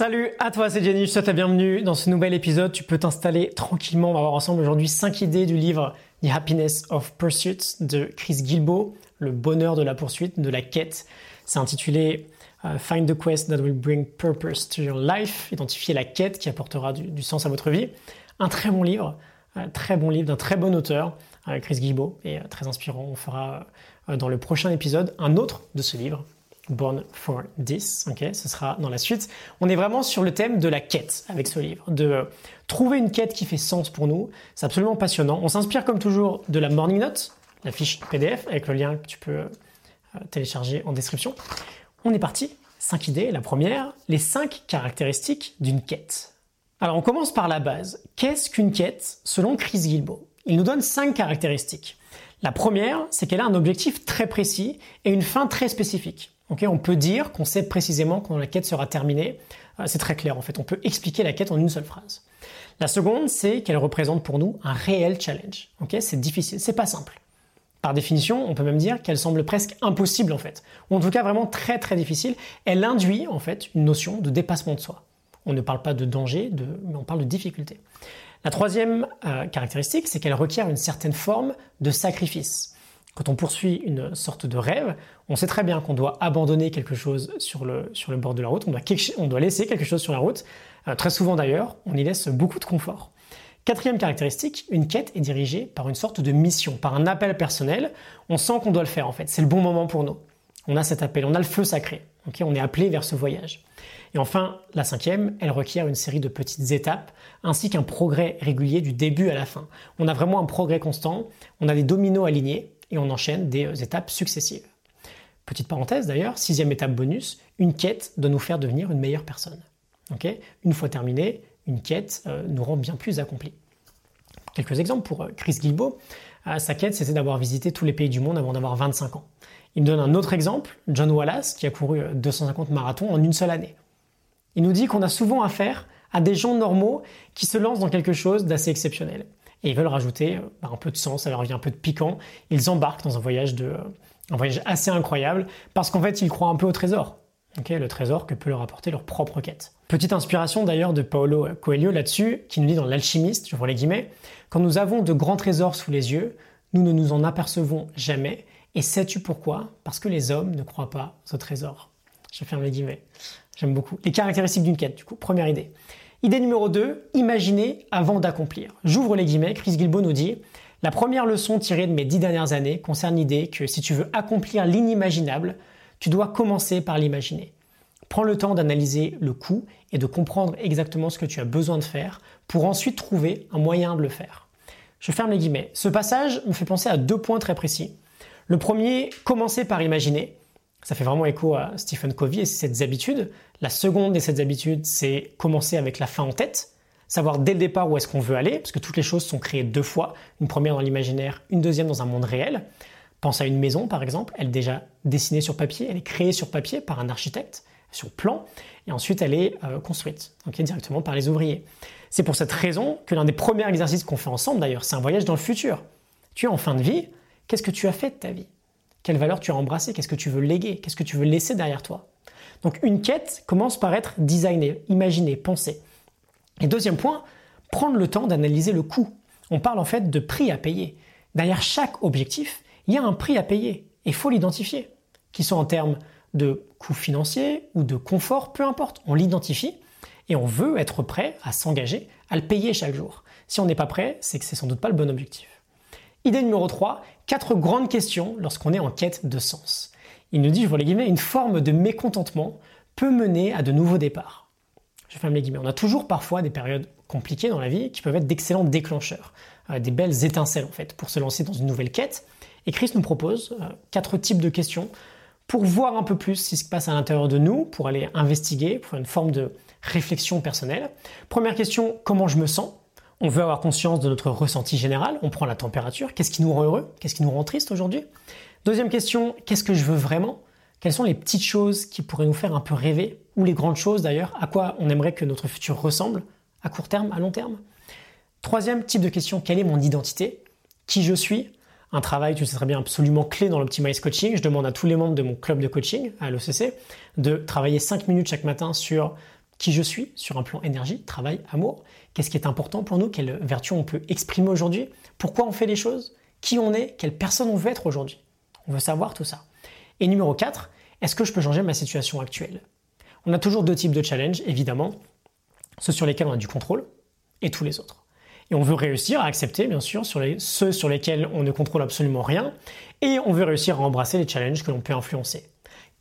Salut à toi, c'est Jenny, je te souhaite la bienvenue dans ce nouvel épisode. Tu peux t'installer tranquillement. On va voir ensemble aujourd'hui 5 idées du livre The Happiness of Pursuit de Chris Gilbo, le bonheur de la poursuite, de la quête. C'est intitulé euh, Find the quest that will bring purpose to your life, identifier la quête qui apportera du, sens à votre vie. Un très bon livre, un très bon livre d'un très bon auteur, euh, Chris Gilbo, et euh, très inspirant. On fera dans le prochain épisode un autre de ce livre Born for This, ce sera dans la suite. On est vraiment sur le thème de la quête avec ce livre, de trouver une quête qui fait sens pour nous. C'est absolument passionnant. On s'inspire comme toujours de la Morning Note, la fiche PDF avec le lien que tu peux euh, télécharger en description. On est parti. Cinq idées. La première, les cinq caractéristiques d'une quête. Alors on commence par la base. Qu'est-ce qu'une quête selon Chris Gilbo Il nous donne cinq caractéristiques. La première, c'est qu'elle a un objectif très précis et une fin très spécifique on peut dire qu'on sait précisément quand la quête sera terminée. Euh, c'est très clair en fait. On peut expliquer la quête en une seule phrase. La seconde, c'est qu'elle représente pour nous un réel challenge. c'est difficile, c'est pas simple. Par définition, on peut même dire qu'elle semble presque impossible en fait, ou en tout cas vraiment très très difficile. Elle induit en fait une notion de dépassement de soi. On ne parle pas de danger, mais on parle de difficulté. La troisième euh, caractéristique, c'est qu'elle requiert une certaine forme de sacrifice. Quand on poursuit une sorte de rêve, on sait très bien qu'on doit abandonner quelque chose sur le, bord de la route, on doit, on doit laisser quelque chose sur la route. Euh, très souvent d'ailleurs, on y laisse beaucoup de confort. Quatrième caractéristique, une quête est dirigée par une sorte de mission, par un appel personnel. On sent qu'on doit le faire en fait, c'est le bon moment pour nous. On a cet appel, on a le feu sacré. on est appelé vers ce voyage. Et enfin, la cinquième, elle requiert une série de petites étapes ainsi qu'un progrès régulier du début à la fin. On a vraiment un progrès constant, on a des dominos alignés et on enchaîne des euh, étapes successives. Petite parenthèse d'ailleurs, sixième étape bonus, une quête doit nous faire devenir une meilleure personne. une fois terminée, une quête euh, nous rend bien plus accomplis. Quelques exemples pour euh, Chris Guilbeault. sa quête, c'était d'avoir visité tous les pays du monde avant d'avoir 25 ans. Il me donne un autre exemple, John Wallace, qui a couru 250 marathons en une seule année. Il nous dit qu'on a souvent affaire à des gens normaux qui se lancent dans quelque chose d'assez exceptionnel et ils veulent rajouter euh, bah, un peu de sens, ça leur vient un peu de piquant. Ils embarquent dans un voyage, voyage assez incroyable parce qu'en fait ils croient un peu au trésor. le trésor que peut leur apporter leur propre quête. Petite inspiration d'ailleurs de Paolo Coelho là-dessus, qui nous dit dans L'Alchimiste, je vois les guillemets, Quand nous avons de grands trésors sous les yeux, nous ne nous en apercevons jamais. Et sais-tu pourquoi? Parce que les hommes ne croient pas au trésor. Je ferme les guillemets. J'aime beaucoup. Les caractéristiques d'une quête, du coup. Première idée. Idée numéro 2, imaginer avant d'accomplir. J'ouvre les guillemets, Chris Gilbo nous dit La première leçon tirée de mes dix dernières années concerne l'idée que si tu veux accomplir l'inimaginable, tu dois commencer par l'imaginer. Prends le temps d'analyser le coût et de comprendre exactement ce que tu as besoin de faire pour ensuite trouver un moyen de le faire. Je ferme les guillemets. Ce passage me fait penser à deux points très précis. Le premier, commencer par imaginer. Ça fait vraiment écho à Stephen Covey et ses habitudes. La seconde des sept habitudes, c'est commencer avec la fin en tête, savoir dès le départ où est-ce qu'on veut aller, parce que toutes les choses sont créées deux fois, une première dans l'imaginaire, une deuxième dans un monde réel. Pense à une maison par exemple, elle est déjà dessinée sur papier, elle est créée sur papier par un architecte, sur plan, et ensuite elle est euh, construite directement par les ouvriers. C'est pour cette raison que l'un des premiers exercices qu'on fait ensemble d'ailleurs, c'est un voyage dans le futur. Tu es en fin de vie, qu'est-ce que tu as fait de ta vie? Quelle valeur tu as embrassée? Qu'est-ce que tu veux léguer? Qu'est-ce que tu veux laisser derrière toi? Donc une quête commence par être designée, imaginée, pensée. Et deuxième point, prendre le temps d'analyser le coût. On parle en fait de prix à payer. Derrière chaque objectif, il y a un prix à payer et il faut l'identifier, qui sont en termes de coût financier ou de confort, peu importe. On l'identifie et on veut être prêt à s'engager, à le payer chaque jour. Si on n'est pas prêt, c'est que c'est sans doute pas le bon objectif. Idée numéro 3, quatre grandes questions lorsqu'on est en quête de sens. Il nous dit, je vois les guillemets, une forme de mécontentement peut mener à de nouveaux départs. Je ferme les guillemets. On a toujours parfois des périodes compliquées dans la vie qui peuvent être d'excellents déclencheurs, euh, des belles étincelles en fait, pour se lancer dans une nouvelle quête. Et Chris nous propose euh, quatre types de questions pour voir un peu plus ce qui se passe à l'intérieur de nous, pour aller investiguer, pour une forme de réflexion personnelle. Première question, comment je me sens? On veut avoir conscience de notre ressenti général, on prend la température, qu'est-ce qui nous rend heureux, qu'est-ce qui nous rend triste aujourd'hui? Deuxième question, qu'est-ce que je veux vraiment? Quelles sont les petites choses qui pourraient nous faire un peu rêver? Ou les grandes choses d'ailleurs À quoi on aimerait que notre futur ressemble À court terme, à long terme? Troisième type de question, quelle est mon identité? Qui je suis? Un travail, tu sais très bien, absolument clé dans l'Optimize Coaching. Je demande à tous les membres de mon club de coaching, à l'OCC, de travailler 5 minutes chaque matin sur qui je suis sur un plan énergie, travail, amour, qu'est-ce qui est important pour nous, quelles vertus on peut exprimer aujourd'hui, pourquoi on fait les choses, qui on est, quelle personne on veut être aujourd'hui? On veut savoir tout ça. Et numéro 4, est-ce que je peux changer ma situation actuelle? On a toujours deux types de challenges, évidemment, ceux sur lesquels on a du contrôle et tous les autres. Et on veut réussir à accepter, bien sûr, ceux sur lesquels on ne contrôle absolument rien, et on veut réussir à embrasser les challenges que l'on peut influencer.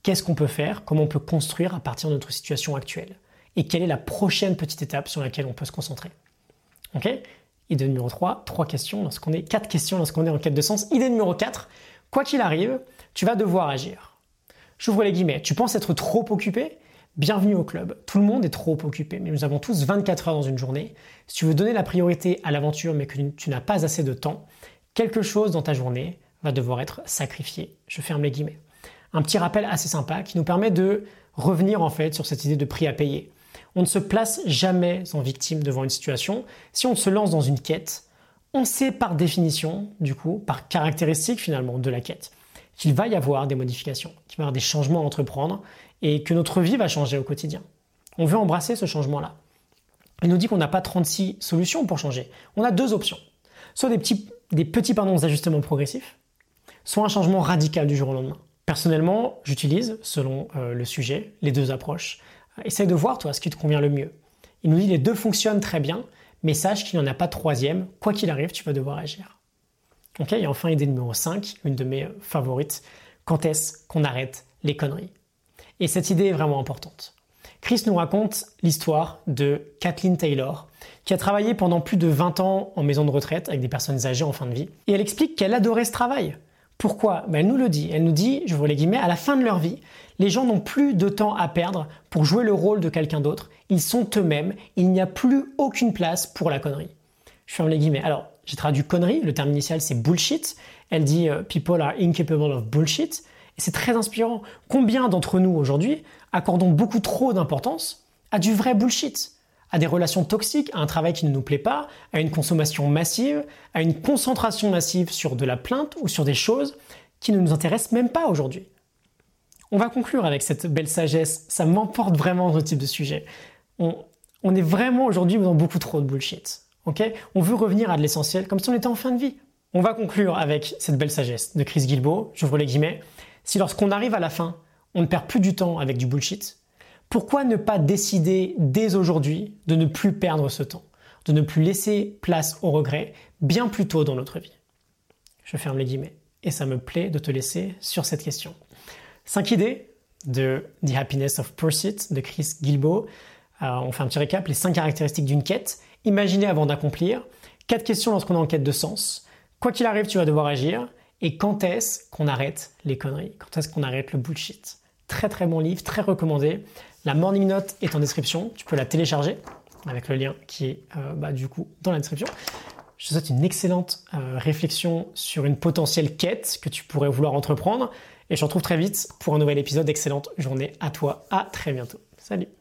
Qu'est-ce qu'on peut faire? Comment on peut construire à partir de notre situation actuelle? Et quelle est la prochaine petite étape sur laquelle on peut se concentrer Ok Idée numéro 3, trois questions lorsqu'on est, quatre questions lorsqu'on est en quête de sens. Idée numéro 4, quoi qu'il arrive, tu vas devoir agir. J'ouvre les guillemets. Tu penses être trop occupé? Bienvenue au club. Tout le monde est trop occupé, mais nous avons tous 24 heures dans une journée. Si tu veux donner la priorité à l'aventure, mais que tu n'as pas assez de temps, quelque chose dans ta journée va devoir être sacrifié. Je ferme les guillemets. Un petit rappel assez sympa qui nous permet de revenir en fait sur cette idée de prix à payer. On ne se place jamais en victime devant une situation. Si on se lance dans une quête, on sait par définition, du coup, par caractéristique finalement de la quête, qu'il va y avoir des modifications, qu'il va y avoir des changements à entreprendre et que notre vie va changer au quotidien. On veut embrasser ce changement-là. Il nous dit qu'on n'a pas 36 solutions pour changer. On a deux options. Soit des petits, des petits ajustements progressifs, soit un changement radical du jour au lendemain. Personnellement, j'utilise, selon euh, le sujet, les deux approches. Essaye de voir, toi, ce qui te convient le mieux. Il nous dit les deux fonctionnent très bien, mais sache qu'il n'y en a pas troisième. Quoi qu'il arrive, tu vas devoir agir. Ok Et enfin, idée numéro 5, une de mes favorites. Quand est-ce qu'on arrête les conneries? Et cette idée est vraiment importante. Chris nous raconte l'histoire de Kathleen Taylor, qui a travaillé pendant plus de 20 ans en maison de retraite avec des personnes âgées en fin de vie. Et elle explique qu'elle adorait ce travail. Pourquoi? Ben Elle nous le dit. Elle nous dit, je vous les guillemets, à la fin de leur vie, les gens n'ont plus de temps à perdre pour jouer le rôle de quelqu'un d'autre. Ils sont eux-mêmes. Il n'y a plus aucune place pour la connerie. Je ferme les guillemets. Alors, j'ai traduit connerie. Le terme initial, c'est bullshit. Elle dit euh, people are incapable of bullshit c'est très inspirant. Combien d'entre nous aujourd'hui accordons beaucoup trop d'importance à du vrai bullshit? À des relations toxiques, à un travail qui ne nous plaît pas, à une consommation massive, à une concentration massive sur de la plainte ou sur des choses qui ne nous intéressent même pas aujourd'hui. On va conclure avec cette belle sagesse, ça m'emporte vraiment ce type de sujet. On, on est vraiment aujourd'hui dans beaucoup trop de bullshit. on veut revenir à de l'essentiel comme si on était en fin de vie. On va conclure avec cette belle sagesse de Chris Guilbeault, j'ouvre les guillemets. Si lorsqu'on arrive à la fin, on ne perd plus du temps avec du bullshit, pourquoi ne pas décider dès aujourd'hui de ne plus perdre ce temps, de ne plus laisser place au regret bien plus tôt dans notre vie? Je ferme les guillemets. Et ça me plaît de te laisser sur cette question. Cinq idées de The Happiness of Pursuit de Chris Guilbeault. Euh, on fait un petit récap, les cinq caractéristiques d'une quête. Imaginez avant d'accomplir. Quatre questions lorsqu'on est en quête de sens. Quoi qu'il arrive, tu vas devoir agir. Et quand est-ce qu'on arrête les conneries? Quand est-ce qu'on arrête le bullshit? Très très bon livre, très recommandé. La morning note est en description, tu peux la télécharger avec le lien qui est euh, bah, du coup dans la description. Je te souhaite une excellente euh, réflexion sur une potentielle quête que tu pourrais vouloir entreprendre et je te retrouve très vite pour un nouvel épisode. Excellente journée à toi, à très bientôt. Salut